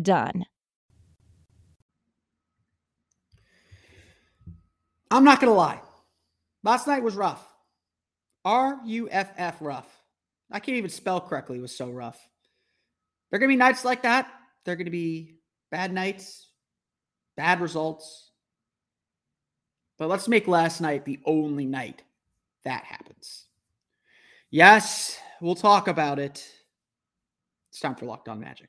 done. I'm not going to lie. Last night was rough. R U F F rough. I can't even spell correctly. It was so rough. There are going to be nights like that. There are going to be bad nights, bad results. But let's make last night the only night that happens. Yes, we'll talk about it. It's time for Locked On Magic.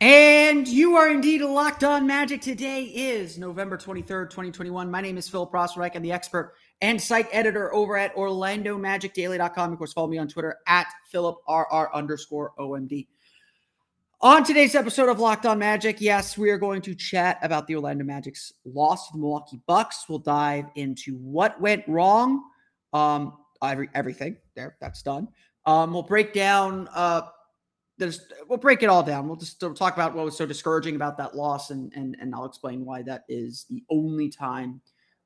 And you are indeed locked on magic. Today is November 23rd, 2021. My name is Philip Rossreich. I'm the expert and site editor over at OrlandoMagicDaily.com. Of course, follow me on Twitter at PhilipRR underscore OMD. On today's episode of Locked On Magic, yes, we are going to chat about the Orlando Magic's loss to the Milwaukee Bucks. We'll dive into what went wrong, um, every, everything there, that's done. Um, we'll break down uh, there's we'll break it all down. We'll just talk about what was so discouraging about that loss, and and and I'll explain why that is the only time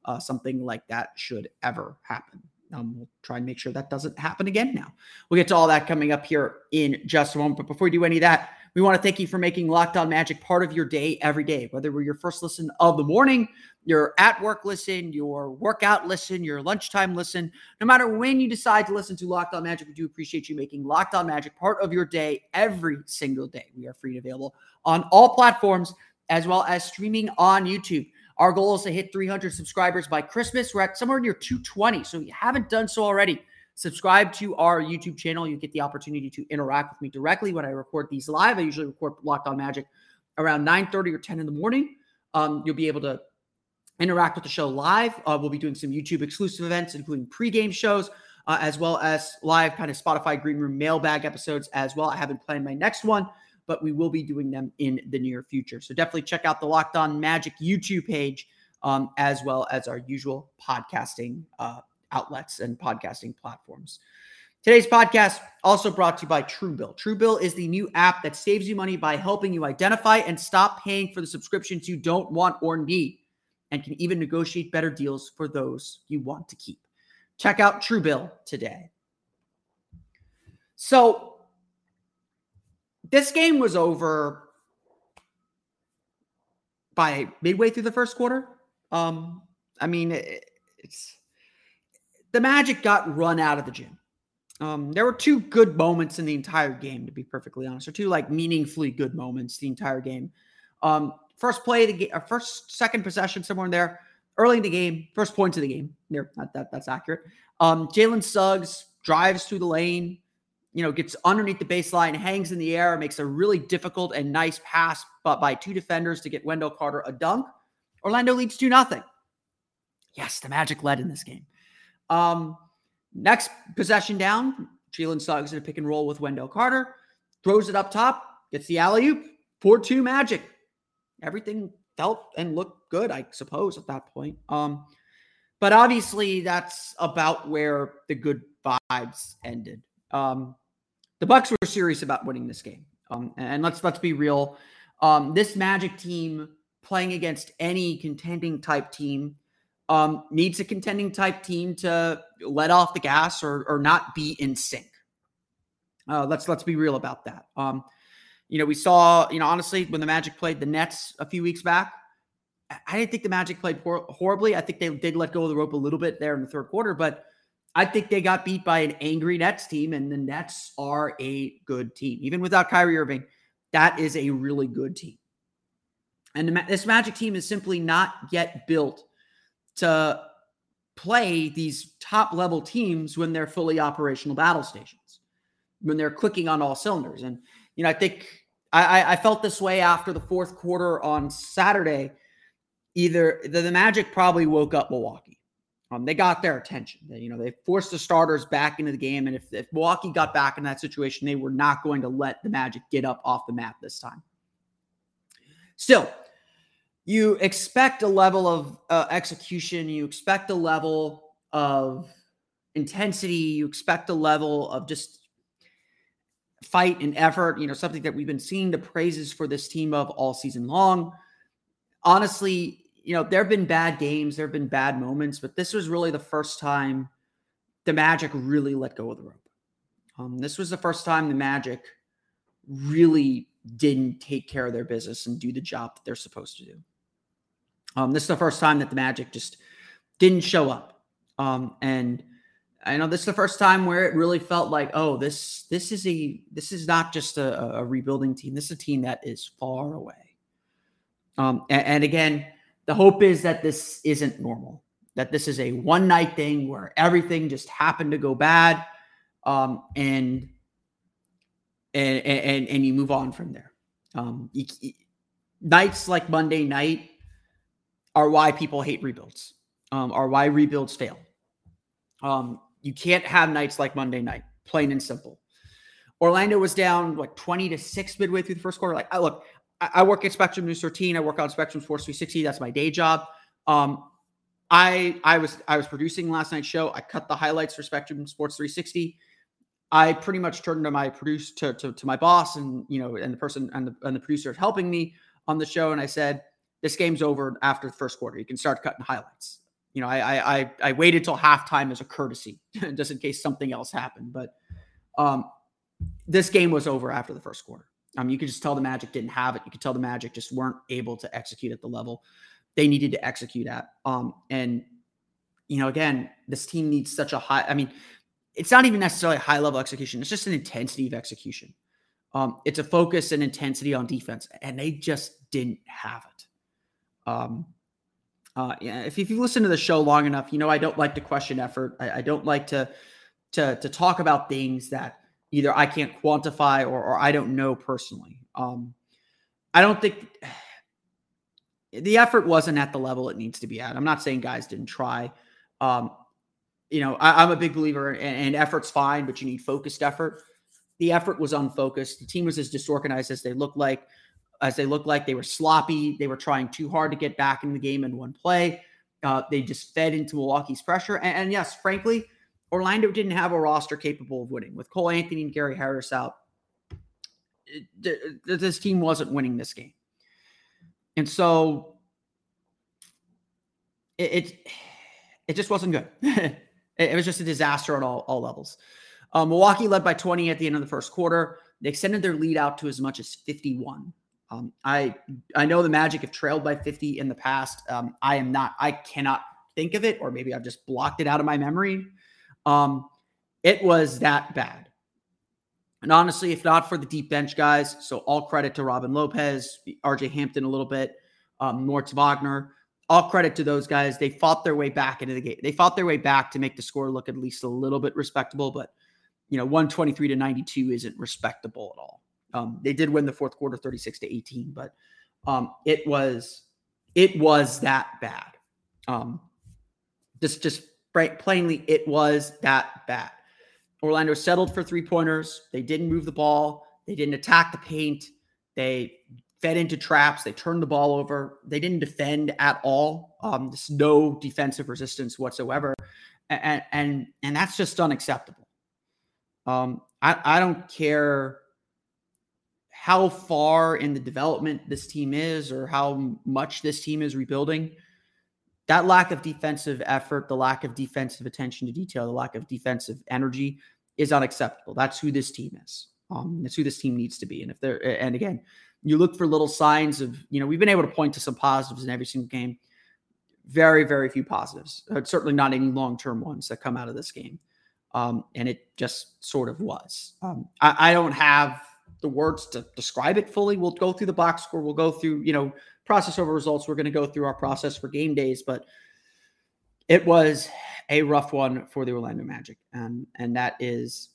uh, something like that should ever happen. Um, we'll try and make sure that doesn't happen again. Now we'll get to all that coming up here in just a moment. But before we do any of that, we want to thank you for making Locked On Magic part of your day every day, whether we're your first listen of the morning, your at work listen, your workout listen, your lunchtime listen. No matter when you decide to listen to Locked On Magic, we do appreciate you making Locked On Magic part of your day every single day. We are free and available on all platforms as well as streaming on YouTube. Our goal is to hit 300 subscribers by Christmas. We're at somewhere near 220. So if you haven't done so already, subscribe to our YouTube channel. You get the opportunity to interact with me directly when I record these live. I usually record Locked On Magic around 9:30 or 10 in the morning. Um, you'll be able to interact with the show live. Uh, we'll be doing some YouTube exclusive events, including pregame shows, uh, as well as live kind of Spotify Green Room mailbag episodes as well. I haven't planned my next one, but we will be doing them in the near future. So definitely check out the Locked On Magic YouTube page, um, as well as our usual podcasting uh, outlets and podcasting platforms. Today's podcast also brought to you by Truebill. Truebill is the new app that saves you money by helping you identify and stop paying for the subscriptions you don't want or need, and can even negotiate better deals for those you want to keep. Check out Truebill today. So, this game was over by midway through the first quarter. Um, I mean, it, it's the Magic got run out of the gym. Um, there were two good moments in the entire game, to be perfectly honest, or two like meaningfully good moments the entire game. Um, first play the game, first second possession somewhere in there, early in the game, first points of the game. There, that, that that's accurate. Um, Jalen Suggs drives through the lane, you know, gets underneath the baseline, hangs in the air, makes a really difficult and nice pass, but by two defenders to get Wendell Carter a dunk. Orlando leads 2 nothing. Yes, the Magic led in this game. Um, next possession down, Jalen Suggs in a pick and roll with Wendell Carter, throws it up top, gets the alley oop, 4 2 Magic. Everything felt and looked good, I suppose, at that point. Um, but obviously, that's about where the good vibes ended. Um, the Bucks were serious about winning this game, um, and let's let's be real. Um, this Magic team playing against any contending type team um, needs a contending type team to let off the gas or or not be in sync. Uh, let's let's be real about that. Um, you know, we saw, you know, honestly, when the Magic played the Nets a few weeks back, I didn't think the Magic played hor- horribly. I think they did let go of the rope a little bit there in the third quarter, but I think they got beat by an angry Nets team, and the Nets are a good team. Even without Kyrie Irving, that is a really good team. And the, this Magic team is simply not yet built to play these top level teams when they're fully operational battle stations, when they're clicking on all cylinders. And, you know, I think I, I felt this way after the fourth quarter on Saturday. Either the, the Magic probably woke up Milwaukee um, they got their attention. They, you know, they forced the starters back into the game, and if, if Milwaukee got back in that situation, they were not going to let the Magic get up off the map this time. Still, you expect a level of uh, execution. You expect a level of intensity. You expect a level of just fight and effort. You know, something that we've been seeing the praises for this team of all season long. Honestly, you know, there have been bad games, there have been bad moments, but this was really the first time the Magic really let go of the rope. Um, this was the first time the Magic really didn't take care of their business and do the job that they're supposed to do. Um, this is the first time that the Magic just didn't show up. Um, and I know this is the first time where it really felt like, oh, this this is a this is not just a, a rebuilding team. This is a team that is far away. Um, and, and again, the hope is that this isn't normal, that this is a one night thing where everything just happened to go bad, um, and, and and and you move on from there. Um, you, you, nights like Monday night are why people hate rebuilds, um, are why rebuilds fail. Um, you can't have nights like Monday night, plain and simple. Orlando was down like 20 to 6 midway through the first quarter. Like, I look, I work at Spectrum News 13. I work on Spectrum Sports 360. That's my day job. Um, I I was I was producing last night's show. I cut the highlights for Spectrum Sports 360. I pretty much turned to my produce to, to, to my boss and you know and the person and the and the producer of helping me on the show, and I said, "This game's over after the first quarter. You can start cutting highlights." You know, I I I waited till halftime as a courtesy, just in case something else happened. But um, this game was over after the first quarter. Um, you could just tell the Magic didn't have it. You could tell the Magic just weren't able to execute at the level they needed to execute at. Um, and you know, again, this team needs such a high. I mean, it's not even necessarily high level execution. It's just an intensity of execution. Um, it's a focus and intensity on defense, and they just didn't have it. Um, uh, yeah, if, if you listen to the show long enough, you know I don't like to question effort. I, I don't like to to to talk about things that either I can't quantify or, or I don't know personally. Um, I don't think the effort wasn't at the level it needs to be at. I'm not saying guys didn't try. Um, you know, I, am a big believer, and, and effort's fine, but you need focused effort. The effort was unfocused. The team was as disorganized as they looked like. As they looked like they were sloppy. They were trying too hard to get back in the game in one play. Uh, they just fed into Milwaukee's pressure. And, and yes, frankly, Orlando didn't have a roster capable of winning. With Cole Anthony and Gary Harris out, this team wasn't winning this game. And so it it, it just wasn't good. it, was just a disaster at all, all levels. Um, Milwaukee led by 20 at the end of the first quarter. They extended their lead out to as much as 51. Um, I I know the Magic have trailed by 50 in the past. Um, I am not. I cannot think of it, or maybe I've just blocked it out of my memory. Um, it was that bad. And honestly, if not for the deep bench guys, so all credit to Robin Lopez, RJ Hampton a little bit, um, Moritz Wagner, all credit to those guys. They fought their way back into the game. They fought their way back to make the score look at least a little bit respectable, but you know, 123 to 92 isn't respectable at all. Um, they did win the fourth quarter 36 to 18, but um, it was it was that bad. Um, just just plainly, it was that bad. Orlando settled for three pointers. They didn't move the ball. They didn't attack the paint. They fed into traps. They turned the ball over. They didn't defend at all. Um, there's no defensive resistance whatsoever, and and and that's just unacceptable. Um, I I don't care how far in the development this team is or how much this team is rebuilding, that lack of defensive effort, the lack of defensive attention to detail, the lack of defensive energy is unacceptable. That's who this team is. Um, that's who this team needs to be. And if they're, and again, you look for little signs of, you know, we've been able to point to some positives in every single game. Very, very few positives. Uh, certainly not any long term ones that come out of this game. Um, and it just sort of was. Um, I, I don't have the words to describe it fully. We'll go through the box score. We'll go through, you know, process over results. We're going to go through our process for game days, but it was a rough one for the Orlando Magic, and and that is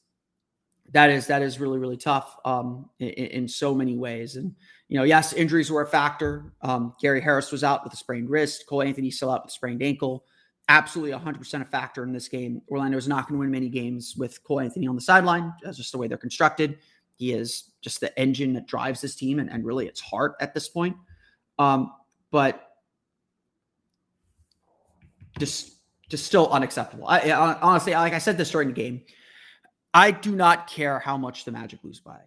that is that is really really tough um, in, in, so many ways. And you know, yes, injuries were a factor. Um, Gary Harris was out with a sprained wrist. Cole Anthony still out with a sprained ankle. Absolutely 100% a factor in this game. Orlando is not going to win many games with Cole Anthony on the sideline. That's just the way they're constructed. He is just the engine that drives this team and, and really its heart at this point. Um, but just just still unacceptable. I, honestly, like I said this during the game, I do not care how much the Magic lose by.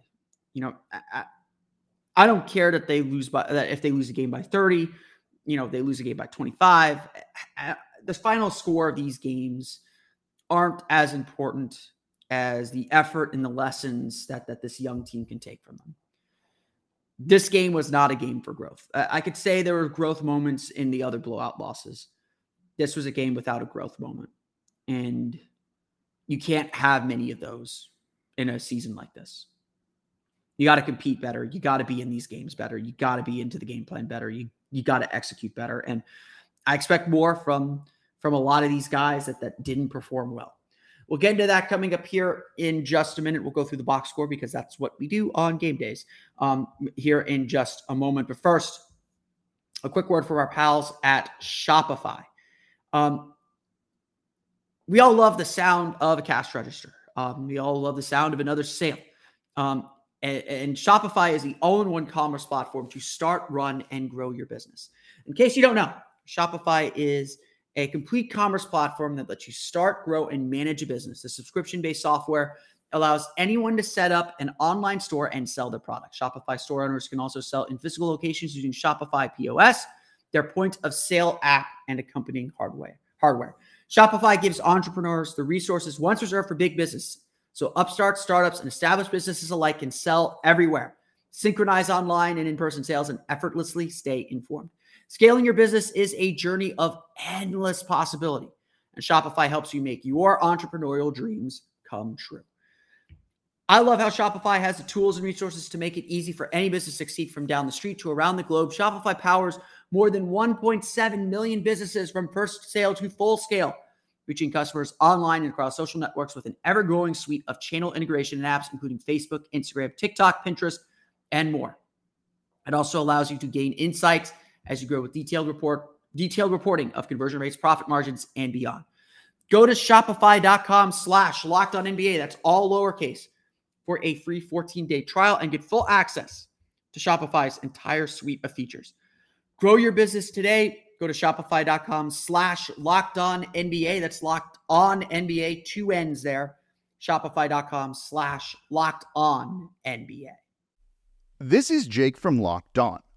You know, I, I don't care that they lose by that if they lose a game by 30, you know, they lose a game by 25. The final score of these games aren't as important as the effort and the lessons that that this young team can take from them. This game was not a game for growth. I could say there were growth moments in the other blowout losses. This was a game without a growth moment. And you can't have many of those in a season like this. You got to compete better. You got to be in these games better. You got to be into the game plan better. You you got to execute better. And I expect more from from a lot of these guys that that didn't perform well. We'll get into that coming up here in just a minute. We'll go through the box score because that's what we do on game days um, here in just a moment. But first, a quick word from our pals at Shopify. Um, we all love the sound of a cash register. Um, we all love the sound of another sale. Um, and, and, Shopify is the all-in-one commerce platform to start, run, and grow your business. In case you don't know, Shopify is – a complete commerce platform that lets you start, grow, and manage a business. The subscription based software allows anyone to set up an online store and sell their product. Shopify store owners can also sell in physical locations using Shopify POS, their point of sale app, and accompanying hardware. Hardware. Shopify gives entrepreneurs the resources once reserved for big business. So upstarts, startups, and established businesses alike can sell everywhere. Synchronize online and in-person sales and effortlessly stay informed. Scaling your business is a journey of endless possibility, and Shopify helps you make your entrepreneurial dreams come true. I love how Shopify has the tools and resources to make it easy for any business to succeed from down the street to around the globe. Shopify powers more than 1.7 million businesses from first sale to full scale, reaching customers online and across social networks with an ever growing suite of channel integration and apps, including Facebook, Instagram, TikTok, Pinterest, and more. It also allows you to gain insights as you grow with detailed report, detailed reporting of conversion rates, profit margins, and beyond. Go to Shopify.com slash locked on NBA. That's all lowercase for a free 14-day trial and get full access to Shopify's entire suite of features. Grow your business today. Go to Shopify.com slash locked on NBA. That's locked on NBA, two ends there. Shopify.com slash locked on NBA. This is Jake from Locked On.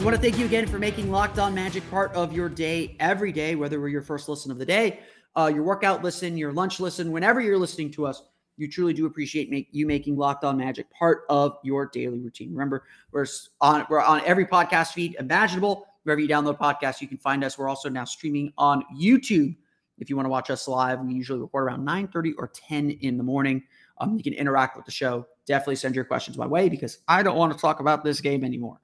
I want to thank you again for making Locked On Magic part of your day every day, whether we're your first listen of the day, uh, your workout listen, your lunch listen, whenever you're listening to us. You truly do appreciate make, you making Locked On Magic part of your daily routine. Remember, we're on we're on every podcast feed imaginable. Wherever you download podcasts, you can find us. We're also now streaming on YouTube. If you want to watch us live, we usually record around 9 30 or 10 in the morning. Um, you can interact with the show. Definitely send your questions my way because I don't want to talk about this game anymore.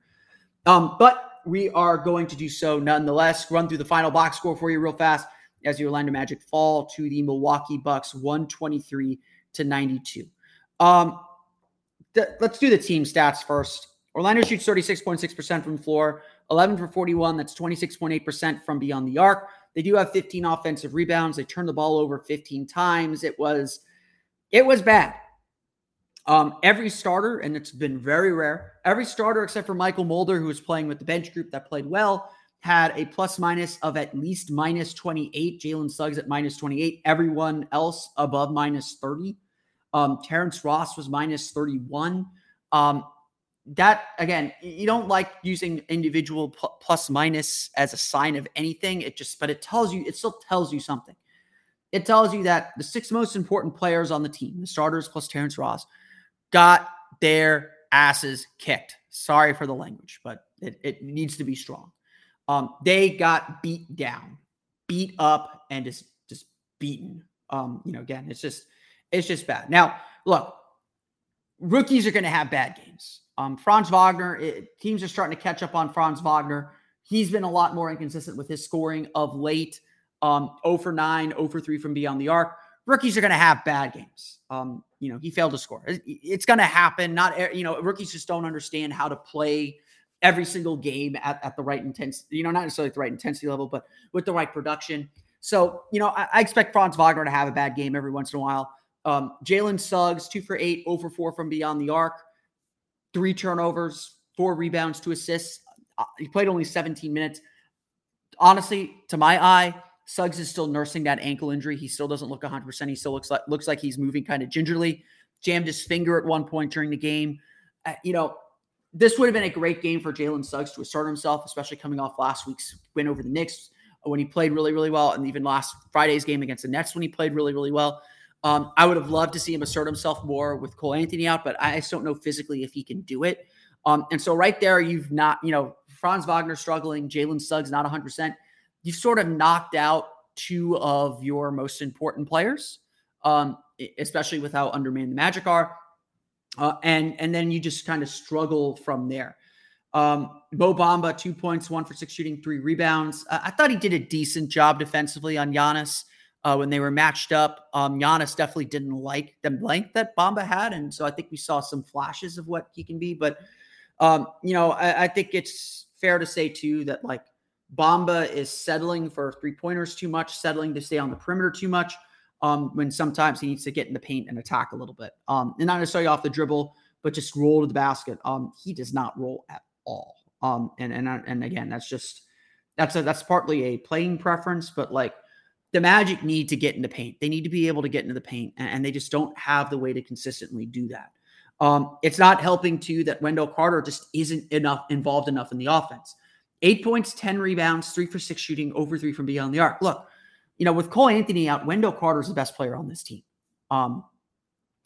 Um, but we are going to do so nonetheless. Run through the final box score for you real fast as the Orlando Magic fall to the Milwaukee Bucks 123 to 92. Um, th- let's do the team stats first. Orlando shoots 36.6% from the floor, 11 for 41. That's 26.8% from beyond the arc. They do have 15 offensive rebounds. They turned the ball over 15 times. It was it was bad. Um, every starter, and it's been very rare, every starter except for Mychal Mulder, who was playing with the bench group that played well, had a plus minus of at least minus 28. Jalen Suggs at minus 28. Everyone else above minus 30. Um, Terrence Ross was minus 31. Um, that again, you don't like using individual pl- plus minus as a sign of anything. It just, but it tells you, it still tells you something. It tells you that the six most important players on the team, the starters plus Terrence Ross, got their asses kicked. Sorry for the language, but it, it needs to be strong. Um, they got beat down, beat up, and just just beaten. Um, you know, again, it's just it's just bad. Now, look, rookies are going to have bad games. Um, Franz Wagner, it, teams are starting to catch up on Franz Wagner. He's been a lot more inconsistent with his scoring of late. Um, 0 for 9, 0 for 3 from beyond the arc. Rookies are going to have bad games. Um, you know, he failed to score. It's going to happen. Not, you know, rookies just don't understand how to play every single game at, at the right intensity, you know, not necessarily the right intensity level, but with the right production. So, you know, I, I expect Franz Wagner to have a bad game every once in a while. Um, Jalen Suggs, two for eight, over four from beyond the arc, three turnovers, four rebounds, two assists. Uh, he played only 17 minutes. Honestly, to my eye, Suggs is still nursing that ankle injury. He still doesn't look 100%. He still looks like looks like he's moving kind of gingerly. Jammed his finger at one point during the game. Uh, you know, this would have been a great game for Jalen Suggs to assert himself, especially coming off last week's win over the Knicks uh, when he played really, really well, and even last Friday's game against the Nets when he played really, really well. Um, I would have loved to see him assert himself more with Cole Anthony out, but I just don't know physically if he can do it. Um, and so right there, you've not, you know, Franz Wagner struggling, Jalen Suggs not 100% you've sort of knocked out two of your most important players, um, especially with how undermanned the Magic are. Uh, and and then you just kind of struggle from there. Um, Mo Bamba, two points, one for six shooting, three rebounds. Uh, I thought he did a decent job defensively on Giannis uh, when they were matched up. Um, Giannis definitely didn't like the length that Bamba had, and so I think we saw some flashes of what he can be. But um, you know, I, I think it's fair to say too that like Bamba is settling for three pointers too much, settling to stay on the perimeter too much. Um, when sometimes he needs to get in the paint and attack a little bit. Um, and not necessarily off the dribble, but just roll to the basket. Um, he does not roll at all. Um, and and and again, that's just that's a that's partly a playing preference, but like the Magic need to get in the paint. They need to be able to get into the paint, and, and they just don't have the way to consistently do that. Um, it's not helping too that Wendell Carter just isn't enough involved enough in the offense. Eight points, 10 rebounds, three for six shooting, over three from beyond the arc. Look, you know, with Cole Anthony out, Wendell Carter's the best player on this team. Um,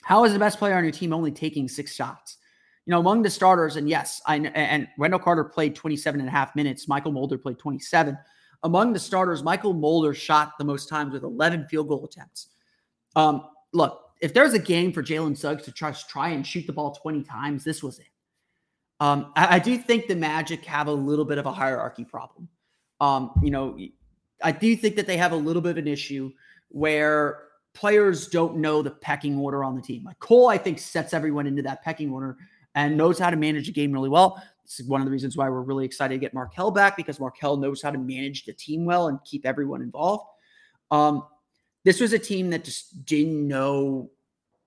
how is the best player on your team only taking six shots? You know, among the starters, and yes, I and Wendell Carter played 27 and a half minutes. Mychal Mulder played 27. Among the starters, Mychal Mulder shot the most times with 11 field goal attempts. Um, look, if there's a game for Jalen Suggs to try, try and shoot the ball 20 times, this was it. Um, I, I, do think the Magic have a little bit of a hierarchy problem. Um, you know, I do think that they have a little bit of an issue where players don't know the pecking order on the team. Like Cole, I think sets everyone into that pecking order and knows how to manage a game really well. This is one of the reasons why we're really excited to get Markelle back because Markelle knows how to manage the team well and keep everyone involved. Um, this was a team that just didn't know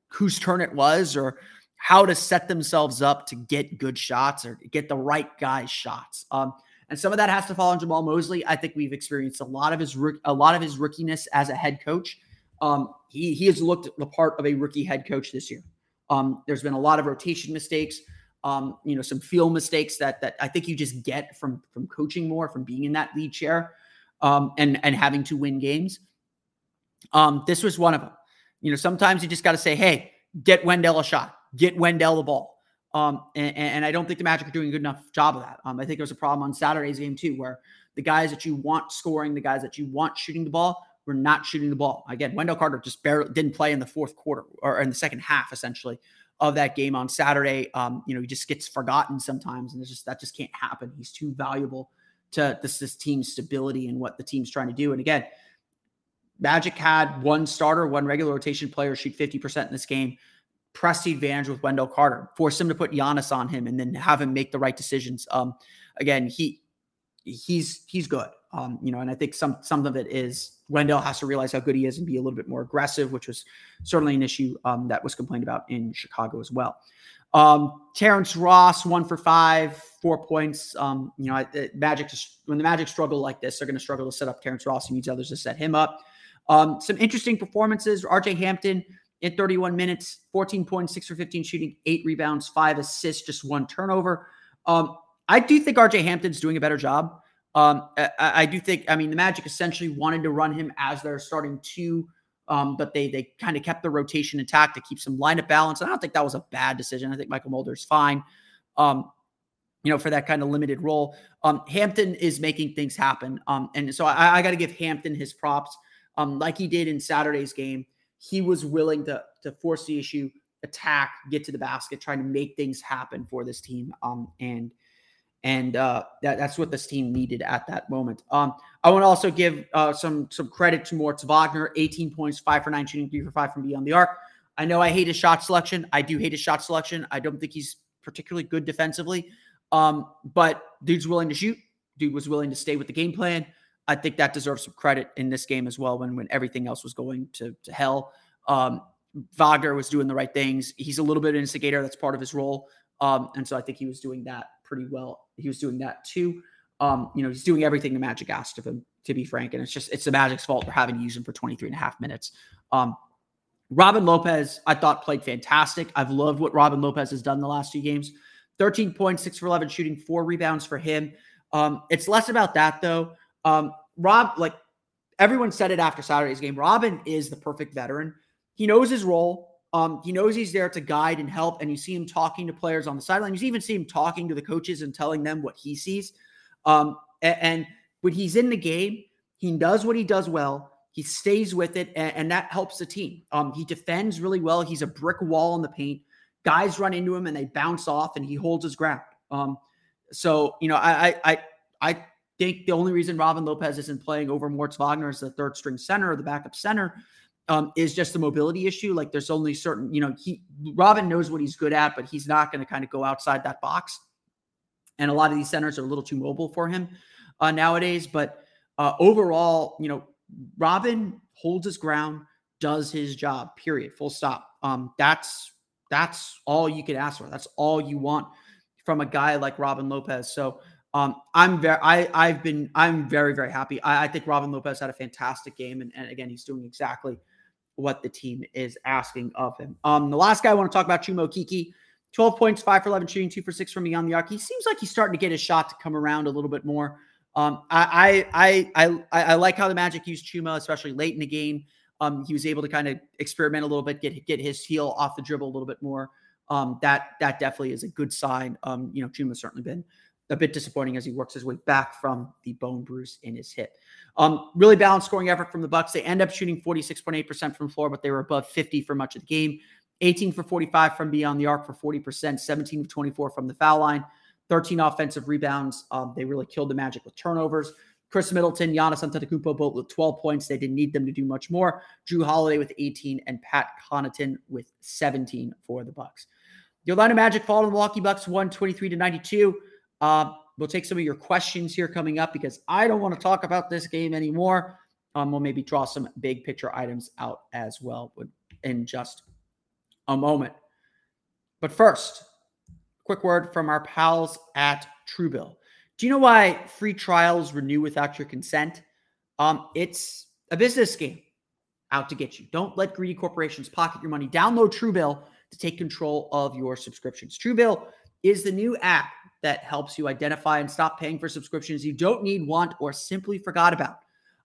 whose turn it was or how to set themselves up to get good shots or get the right guy's shots. Um, and some of that has to fall on Jamahl Mosley. I think we've experienced a lot of his a lot of his rookiness as a head coach. Um, he he has looked the part of a rookie head coach this year. Um, there's been a lot of rotation mistakes, um, you know, some feel mistakes that that I think you just get from from coaching more, from being in that lead chair, um, and and having to win games. Um, this was one of them. You know, sometimes you just got to say, "Hey, get Wendell a shot, get Wendell the ball." Um, and, and, I don't think the Magic are doing a good enough job of that. Um, I think there was a problem on Saturday's game too, where the guys that you want scoring, the guys that you want shooting the ball, were not shooting the ball. Again, Wendell Carter just barely didn't play in the fourth quarter or in the second half, essentially, of that game on Saturday. Um, you know, he just gets forgotten sometimes, and it's just that just can't happen. He's too valuable to this, this team's stability and what the team's trying to do. And again, Magic had one starter, one regular rotation player shoot 50% in this game. Press the advantage with Wendell Carter, force him to put Giannis on him, and then have him make the right decisions. Um, again, he he's he's good. Um, you know, and I think some some of it is Wendell has to realize how good he is and be a little bit more aggressive, which was certainly an issue um, that was complained about in Chicago as well. Um, Terrence Ross, one for five, four points. Um, you know, Magic just when the Magic struggle like this, they're going to struggle to set up Terrence Ross. He needs others to set him up. Um, some interesting performances. RJ Hampton in 31 minutes, 14 points, six for 15 shooting, eight rebounds, five assists, just one turnover. Um, I do think RJ Hampton's doing a better job. Um, I, I, do think, I mean, the Magic essentially wanted to run him as their starting two, um, but they they kind of kept the rotation intact to keep some lineup balance. And I don't think that was a bad decision. I think Mychal Mulder is fine, um, you know, for that kind of limited role. Um, Hampton is making things happen. Um, and so I, I got to give Hampton his props, like he did in Saturday's game. He was willing to to force the issue, attack, get to the basket, trying to make things happen for this team. Um, and and uh, that, that's what this team needed at that moment. Um, I want to also give uh, some some credit to Moritz Wagner, 18 points, five for nine shooting, three for five from beyond the arc. I know I hate his shot selection. I do hate his shot selection. I don't think he's particularly good defensively, um, but dude's willing to shoot. Dude was willing to stay with the game plan. I think that deserves some credit in this game as well. When when everything else was going to to hell, um, Wagner was doing the right things. He's a little bit instigator. That's part of his role. Um, and so I think he was doing that pretty well. He was doing that too. Um, you know, he's doing everything the Magic asked of him, to be frank. And it's just, it's the Magic's fault for having to use him for 23 and a half minutes. Um, Robin Lopez, I thought played fantastic. I've loved what Robin Lopez has done the last two games 13 points, six for 11 shooting, four rebounds for him. Um, it's less about that though. Um, Rob, like everyone said it after Saturday's game, Robin is the perfect veteran. He knows his role. Um, he knows he's there to guide and help, and you see him talking to players on the sideline. You even see him talking to the coaches and telling them what he sees. Um, and, and, when he's in the game, he does what he does well. He stays with it, and, and that helps the team. Um, he defends really well. He's a brick wall in the paint. Guys run into him and they bounce off, and he holds his ground. Um, so you know, I I I think the only reason Robin Lopez isn't playing over Moritz Wagner as the third string center or the backup center um, is just a mobility issue. Like there's only certain, you know, he Robin knows what he's good at, but he's not going to kind of go outside that box. And a lot of these centers are a little too mobile for him uh, nowadays. But uh, overall, you know, Robin holds his ground, does his job. Period. Full stop. Um, that's that's all you can ask for. That's all you want from a guy like Robin Lopez. So um, I'm very, I, I've been, I'm very, very happy. I, I think Robin Lopez had a fantastic game, and, and again, he's doing exactly what the team is asking of him. Um, the last guy I want to talk about, Chuma Okeke, 12 points, five for 11 shooting, two for six from beyond the arc. He seems like he's starting to get his shot to come around a little bit more. Um, I, I, I, I, I like how the Magic used Chuma, especially late in the game. Um, he was able to kind of experiment a little bit, get get his heel off the dribble a little bit more. Um, that that definitely is a good sign. Um, you know, Chuma's certainly been a bit disappointing as he works his way back from the bone bruise in his hip. Um, really balanced scoring effort from the Bucks. They end up shooting 46.8% from floor, but they were above 50 for much of the game. 18 for 45 from beyond the arc for 40%, 17 of 24 from the foul line, 13 offensive rebounds. Um, they really killed the Magic with turnovers. Khris Middleton, Giannis Antetokounmpo both with 12 points. They didn't need them to do much more. Jrue Holiday with 18 and Pat Connaughton with 17 for the Bucks. The Orlando Magic fall to the Milwaukee Bucks 123 to 92. Uh, we'll take some of your questions here coming up because I don't want to talk about this game anymore. Um, we'll maybe draw some big picture items out as well in just a moment. But first, quick word from our pals at Truebill. Do you know why free trials renew without your consent? Um, it's a business game out to get you. Don't let greedy corporations pocket your money. Download Truebill to take control of your subscriptions. Truebill is the new app that helps you identify and stop paying for subscriptions you don't need, want, or simply forgot about.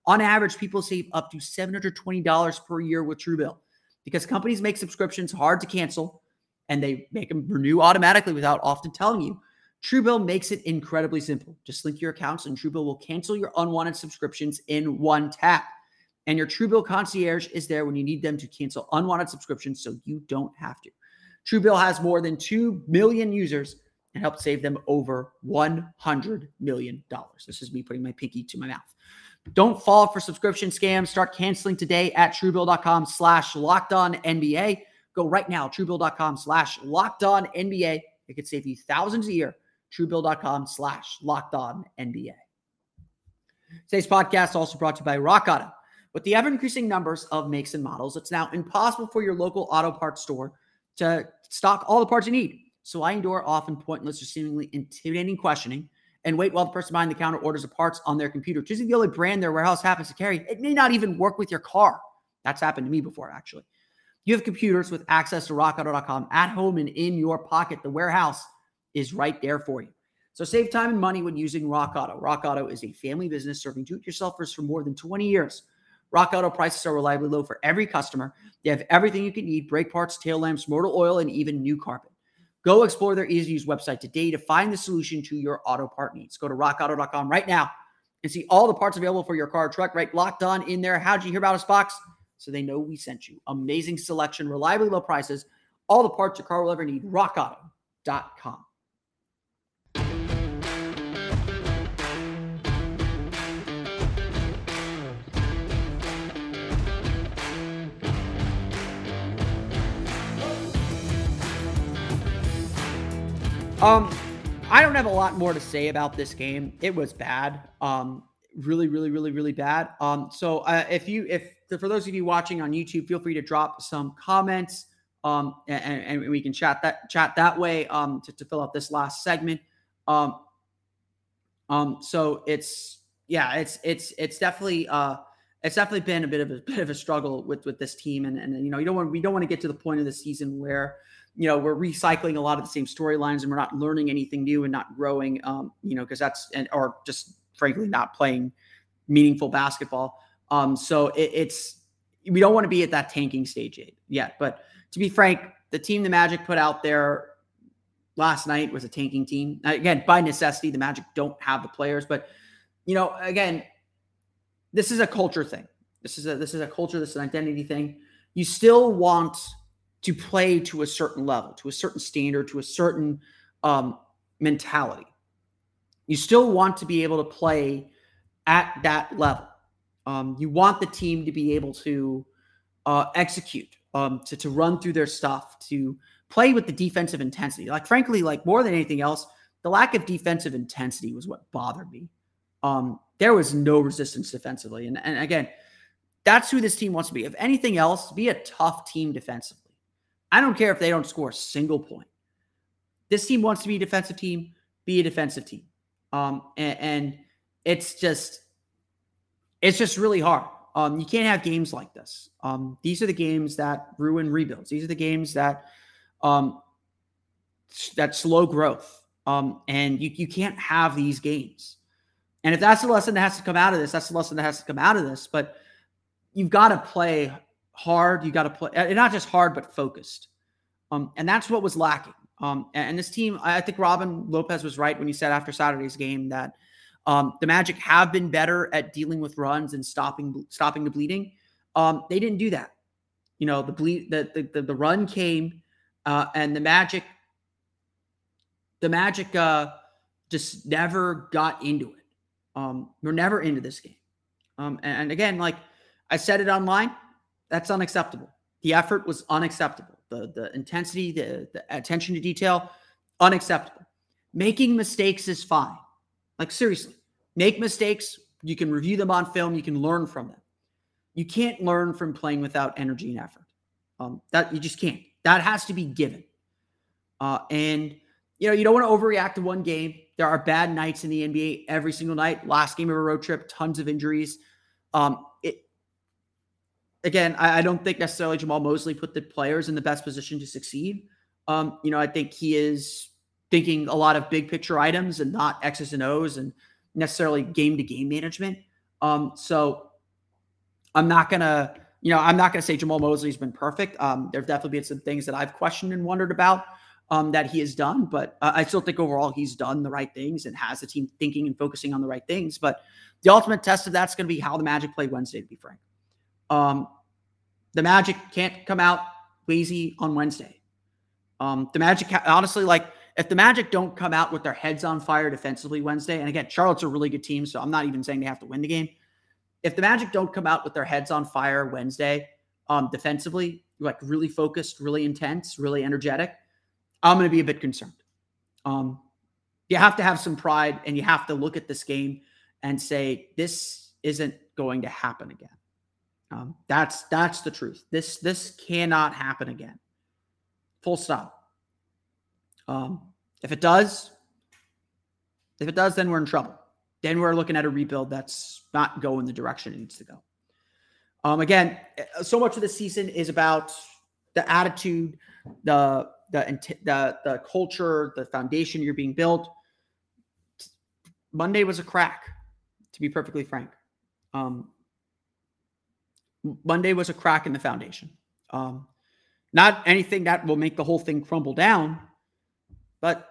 On average, people save up to $720 per year with Truebill because companies make subscriptions hard to cancel and they make them renew automatically without often telling you. Truebill makes it incredibly simple. Just link your accounts and Truebill will cancel your unwanted subscriptions in one tap. And your Truebill concierge is there when you need them to cancel unwanted subscriptions so you don't have to. Truebill has more than 2 million users and helped save them over $100 million. This is me putting my pinky to my mouth. Don't fall for subscription scams. Start canceling today at truebill.com slash locked on NBA. Go right now, truebill.com slash locked on NBA. It could save you thousands a year. Truebill.com slash locked on NBA. Today's podcast also brought to you by Rock Auto. With the ever increasing numbers of makes and models, it's now impossible for your local auto parts store to stock all the parts you need. So I endure often pointless or seemingly intimidating questioning and wait while the person behind the counter orders the parts on their computer. Choosing the only brand their warehouse happens to carry, it may not even work with your car. That's happened to me before, actually. You have computers with access to rockauto.com at home and in your pocket. The warehouse is right there for you. So save time and money when using Rock Auto. Rock Auto is a family business serving do-it-yourselfers for more than 20 years. Rock Auto prices are reliably low for every customer. They have everything you can need: brake parts, tail lamps, motor oil, and even new carpet. Go explore their easy to use website today to find the solution to your auto part needs. Go to rockauto.com right now and see all the parts available for your car or truck, right? Locked on in there. How'd you hear about us box? So they know we sent you. Amazing selection, reliably low prices, all the parts your car will ever need. RockAuto.com. Um, I don't have a lot more to say about this game. It was bad. Um, really, really, really, really bad. Um, so uh, if you, if for those of you watching on YouTube, feel free to drop some comments. Um, and, and we can chat that chat that way. Um, to, to fill out this last segment. Um, um, so it's yeah, it's it's it's definitely uh, it's definitely been a bit of a bit of a struggle with with this team, and and you know you don't want we don't want to get to the point of the season where you know we're recycling a lot of the same storylines and we're not learning anything new and not growing um you know because that's and or just frankly not playing meaningful basketball. Um so it, it's we don't want to be at that tanking stage yet but to be frank the team the magic put out there last night was a tanking team. Again by necessity the magic don't have the players but you know again this is a culture thing. This is a this is a culture this is an identity thing. You still want to play to a certain level, to a certain standard, to a certain um, mentality. You still want to be able to play at that level. Um, you want the team to be able to uh, execute, um, to, to run through their stuff, to play with the defensive intensity. Like, frankly, like more than anything else, the lack of defensive intensity was what bothered me. Um, there was no resistance defensively. And, and again, that's who this team wants to be. If anything else, be a tough team defensively. I don't care if they don't score a single point. This team wants to be a defensive team, be a defensive team. Um, and, and it's just, it's just really hard. Um, you can't have games like this. Um, these are the games that ruin rebuilds. These are the games that, um, that slow growth. Um, and you, you can't have these games. And if that's the lesson that has to come out of this, that's the lesson that has to come out of this. But you've got to play hard. You got to play, and not just hard, but focused. Um, and that's what was lacking. Um, and this team, I think Robin Lopez was right when he said after Saturday's game that um, the Magic have been better at dealing with runs and stopping stopping the bleeding. Um, they didn't do that. You know, the bleed the the, the, the run came, uh, and the Magic, the Magic uh, just never got into it. Um, we're never into this game. Um, and, and again, like I said it online, that's unacceptable. The effort was unacceptable. The the intensity, the, the attention to detail, unacceptable. Making mistakes is fine. Like seriously, make mistakes. You can review them on film. You can learn from them. You can't learn from playing without energy and effort. Um, that you just can't. That has to be given. Uh, and you know you don't want to overreact to one game. There are bad nights in the NBA every single night. Last game of a road trip, tons of injuries. Um, again, I, I, don't think necessarily Jamahl Mosley put the players in the best position to succeed. Um, you know, I think he is thinking a lot of big picture items and not X's and O's and necessarily game to game management. Um, so I'm not gonna, you know, I'm not gonna say Jamahl Mosley's been perfect. Um, there've definitely been some things that I've questioned and wondered about um, that he has done, but uh, I still think overall he's done the right things and has the team thinking and focusing on the right things. But the ultimate test of that's going to be how the Magic play Wednesday, to be frank. Um, the Magic can't come out lazy on Wednesday. Um, the Magic, honestly, like if the Magic don't come out with their heads on fire defensively Wednesday, and again, Charlotte's a really good team, so I'm not even saying they have to win the game. If the Magic don't come out with their heads on fire Wednesday, um, defensively, like really focused, really intense, really energetic, I'm going to be a bit concerned. Um, you have to have some pride, and you have to look at this game and say this isn't going to happen again. Um, that's that's the truth. This this cannot happen again. Full stop. Um, if it does, if it does, then we're in trouble. Then we're looking at a rebuild that's not going the direction it needs to go. Um, again, eh, so much of the season is about the attitude, the the the the culture, the foundation you're being built. Monday was a crack, to be perfectly frank. Um, Monday was a crack in the foundation. Um, not anything that will make the whole thing crumble down, but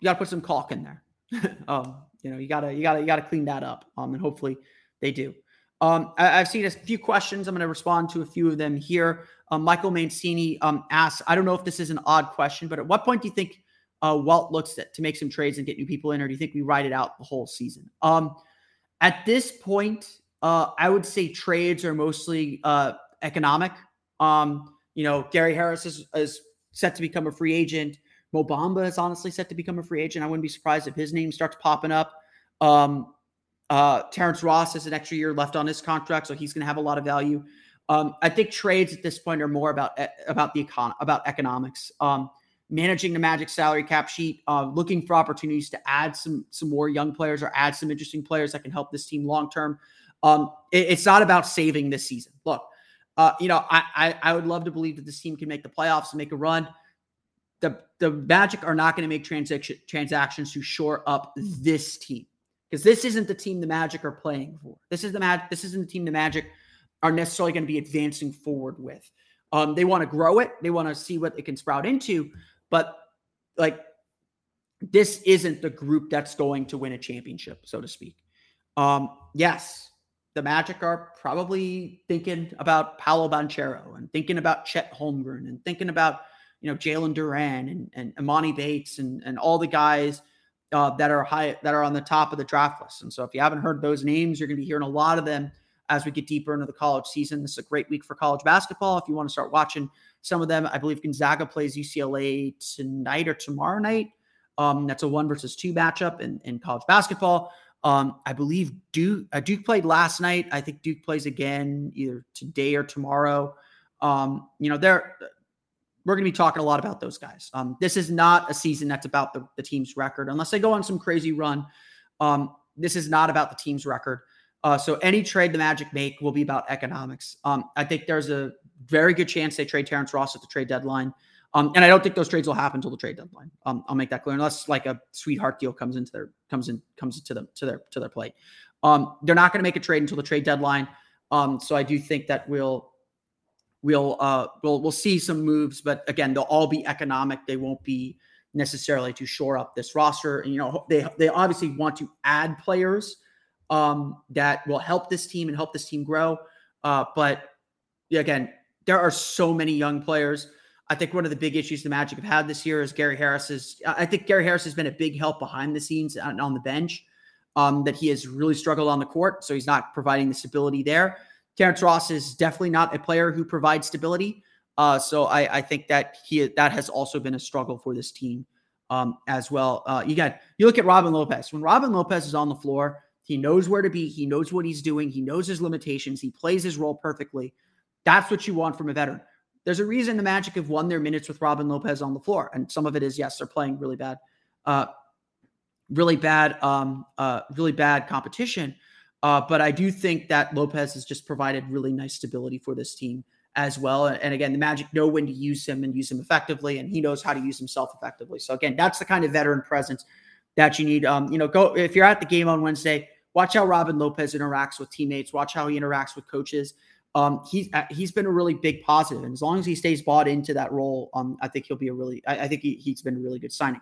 you got to put some caulk in there. um, you know, you gotta, you gotta, you gotta clean that up. Um, and hopefully they do. Um, I, have seen a few questions. I'm going to respond to a few of them here. Um, Michael Mancini um, asks, I don't know if this is an odd question, but at what point do you think uh, Walt looks at to make some trades and get new people in, or do you think we ride it out the whole season? Um, at this point, uh, I would say trades are mostly uh, economic. Um, you know, Gary Harris is, is set to become a free agent. Mo Bamba is honestly set to become a free agent. I wouldn't be surprised if his name starts popping up. Um, uh, Terrence Ross has an extra year left on his contract, so he's going to have a lot of value. Um, I think trades at this point are more about about the econ about economics, um, managing the Magic salary cap sheet, uh, looking for opportunities to add some some more young players or add some interesting players that can help this team long term. Um, it, it's not about saving this season. Look, uh, you know, I, I, I would love to believe that this team can make the playoffs and make a run. The the Magic are not going to make transaction transactions to shore up this team because this isn't the team the Magic are playing for. This is the Magic. This isn't the team the Magic are necessarily going to be advancing forward with. Um, they want to grow it. They want to see what it can sprout into. But like, this isn't the group that's going to win a championship, so to speak. Um, yes, the Magic are probably thinking about Paolo Banchero and thinking about Chet Holmgren and thinking about you know Jalen Duren and, and Emoni Bates and and all the guys uh, that are high that are on the top of the draft list. And so if you haven't heard those names, you're going to be hearing a lot of them as we get deeper into the college season. This is a great week for college basketball. If you want to start watching some of them, I believe Gonzaga plays UCLA tonight or tomorrow night. Um, that's a one versus two matchup in, in college basketball. Um, I believe Duke uh, Duke played last night. I think Duke plays again either today or tomorrow. Um, you know, they're we're going to be talking a lot about those guys. Um, this is not a season that's about the, the team's record, unless they go on some crazy run. Um, this is not about the team's record. Uh, so any trade the Magic make will be about economics. Um, I think there's a very good chance they trade Terrence Ross at the trade deadline. Um, and I don't think those trades will happen until the trade deadline. Um, I'll make that clear, unless like a sweetheart deal comes into their comes in comes to them to their to their plate. Um, they're not going to make a trade until the trade deadline. Um, so I do think that we'll we'll uh we'll we'll see some moves, but again, they'll all be economic. They won't be necessarily to shore up this roster. And you know, they they obviously want to add players um that will help this team and help this team grow. Uh, but again, there are so many young players. I think one of the big issues the Magic have had this year is Gary Harris is. I think Gary Harris has been a big help behind the scenes on, on the bench. um, that he has really struggled on the court, so he's not providing the stability there. Terrence Ross is definitely not a player who provides stability. Uh, so I, I, think that he that has also been a struggle for this team um, as well. Uh, you got you look at Robin Lopez. When Robin Lopez is on the floor, he knows where to be. He knows what he's doing. He knows his limitations. He plays his role perfectly. That's what you want from a veteran. There's a reason the Magic have won their minutes with Robin Lopez on the floor, and some of it is yes, they're playing really bad, uh, really bad, um, uh, really bad competition. Uh, but I do think that Lopez has just provided really nice stability for this team as well. And again, the Magic know when to use him and use him effectively, and he knows how to use himself effectively. So again, that's the kind of veteran presence that you need. Um, you know, go if you're at the game on Wednesday, watch how Robin Lopez interacts with teammates, watch how he interacts with coaches. Um, he's uh, he's been a really big positive, and as long as he stays bought into that role, um, I think he'll be a really. I, I think he, he's been a really good signing.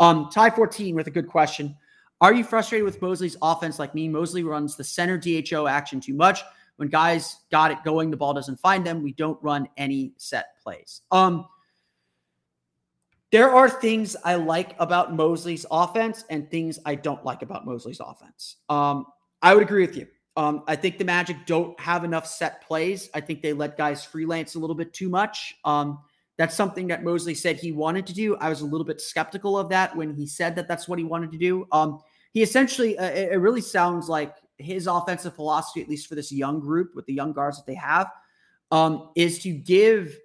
Um, Ty 14 with a good question. Are you frustrated with Mosley's offense like me? Mosley runs the center DHO action too much. When guys got it going, the ball doesn't find them. We don't run any set plays. Um, there are things I like about Mosley's offense and things I don't like about Mosley's offense. Um, I would agree with you. Um, I think the Magic don't have enough set plays. I think they let guys freelance a little bit too much. Um, that's something that Mosley said he wanted to do. I was a little bit skeptical of that when he said that that's what he wanted to do. Um, he essentially, uh, it, really sounds like his offensive philosophy, at least for this young group with the young guards that they have, um, is to give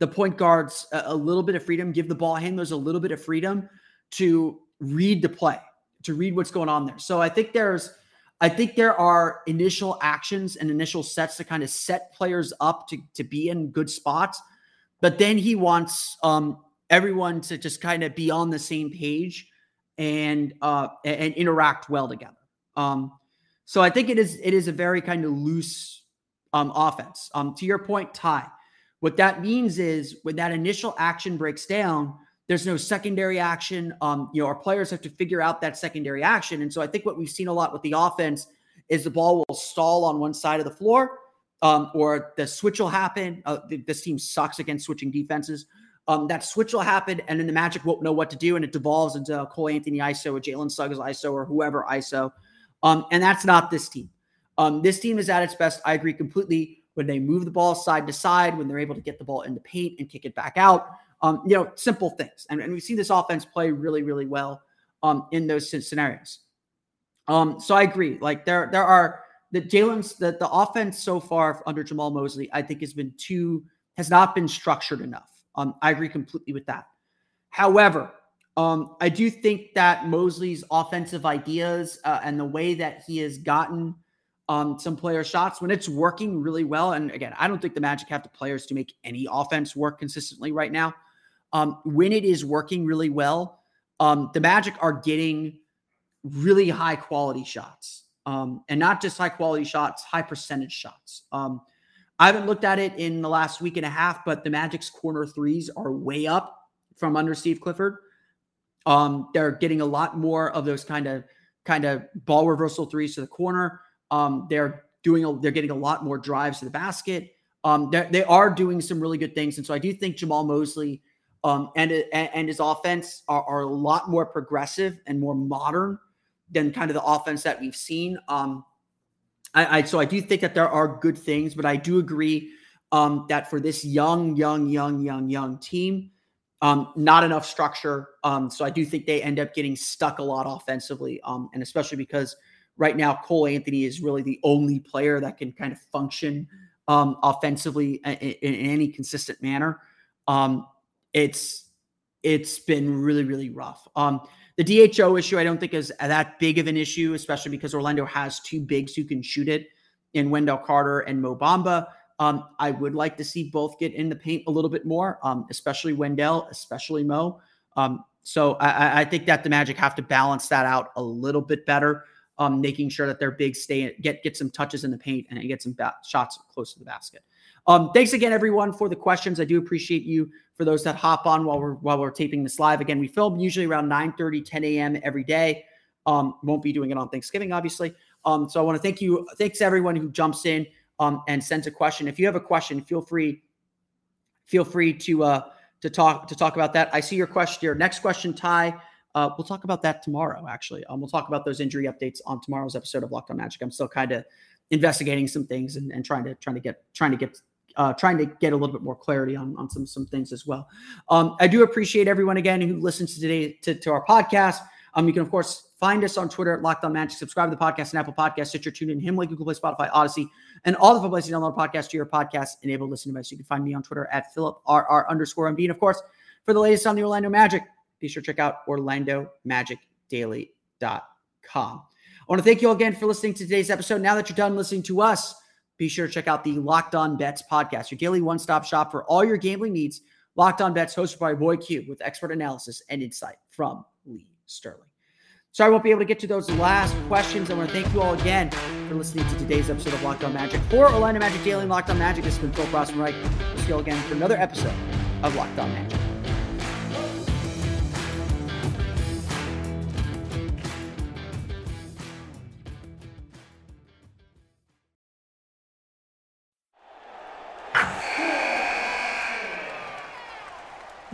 the point guards a, a, little bit of freedom, give the ball handlers a little bit of freedom to read the play, to read what's going on there. So I think there's, I think there are initial actions and initial sets to kind of set players up to, to be in good spots. But then he wants um, everyone to just kind of be on the same page and uh, and interact well together. Um, so I think it is it is a very kind of loose um, offense. Um, to your point, Ty, what that means is when that initial action breaks down, there's no secondary action. Um, you know, our players have to figure out that secondary action. And so I think what we've seen a lot with the offense is the ball will stall on one side of the floor, um, or the switch will happen. Uh, this team sucks against switching defenses. Um, that switch will happen, and then the Magic won't know what to do, and it devolves into Cole Anthony ISO or Jalen Suggs ISO or whoever ISO. Um, and that's not this team. Um, this team is at its best. I agree completely when they move the ball side to side, when they're able to get the ball in the paint and kick it back out. Um, you know, simple things. And, and we see this offense play really, really well um, in those scenarios. Um, so I agree. Like there, there are the Jalen's the, the offense so far under Jamahl Mosley, I think has been too has not been structured enough. Um, I agree completely with that. However, um, I do think that Mosley's offensive ideas uh, and the way that he has gotten um, some player shots when it's working really well. And again, I don't think the Magic have the players to make any offense work consistently right now. Um, when it is working really well, um, the Magic are getting really high quality shots. Um, and not just high quality shots, high percentage shots. Um, I haven't looked at it in the last week and a half, but the Magic's corner threes are way up from under Steve Clifford. Um, they're getting a lot more of those kind of kind of ball reversal threes to the corner. Um, they're doing a, they're getting a lot more drives to the basket. Um, they are doing some really good things, and so I do think Jamahl Mosley um, and and his offense are, are, a lot more progressive and more modern than kind of the offense that we've seen. Um, I, I, so I do think that there are good things, but I do agree um, that for this young, young, young, young, young team, um, not enough structure. Um, so I do think they end up getting stuck a lot offensively, um, and especially because right now Cole Anthony is really the only player that can kind of function um, offensively in, in, any consistent manner. Um, it's it's been really really rough. Um, the DHO issue I don't think is that big of an issue, especially because Orlando has two bigs who can shoot it in Wendell Carter and Mo Bamba. Um, I would like to see both get in the paint a little bit more, um, especially Wendell, especially Mo. Um, so I, I, think that the Magic have to balance that out a little bit better, um, making sure that their bigs stay get get some touches in the paint and get some ba- shots close to the basket. Um, thanks again, everyone, for the questions. I do appreciate you for those that hop on while we're while we're taping this live. Again, we film usually around 9 30, 10 a.m. every day. Um, won't be doing it on Thanksgiving, obviously. Um, so I want to thank you. Thanks everyone who jumps in um, and sends a question. If you have a question, feel free feel free to uh, to talk to talk about that. I see your question. Your next question, Ty. Uh, we'll talk about that tomorrow. Actually, um, we'll talk about those injury updates on tomorrow's episode of Locked On Magic. I'm still kind of investigating some things and, and trying to trying to get trying to get uh, trying to get a little bit more clarity on, on some some things as well. Um, I do appreciate everyone again who listens to today to, to our podcast. Um, you can of course find us on Twitter at Locked On Magic. Subscribe to the podcast and Apple Podcasts, Stitcher, TuneIn, Himalaya, Google Play, Spotify, Odyssey, and all the places you download podcast to your podcast enabled listening device. You can find me on Twitter at Philip RR underscore MD. And of course, for the latest on the Orlando Magic, be sure to check out OrlandoMagicDaily.com. I want to thank you all again for listening to today's episode. Now that you're done listening to us, be sure to check out the Locked On Bets podcast, your daily one stop shop for all your gambling needs. Locked On Bets, hosted by Roy Q, with expert analysis and insight from Lee Sterling. Sorry, I won't be able to get to those last questions. I want to thank you all again for listening to today's episode of Locked On Magic. For Orlando Magic Daily and Locked On Magic, this has been Philip Rossman-Reich. We'll see you all again for another episode of Locked On Magic.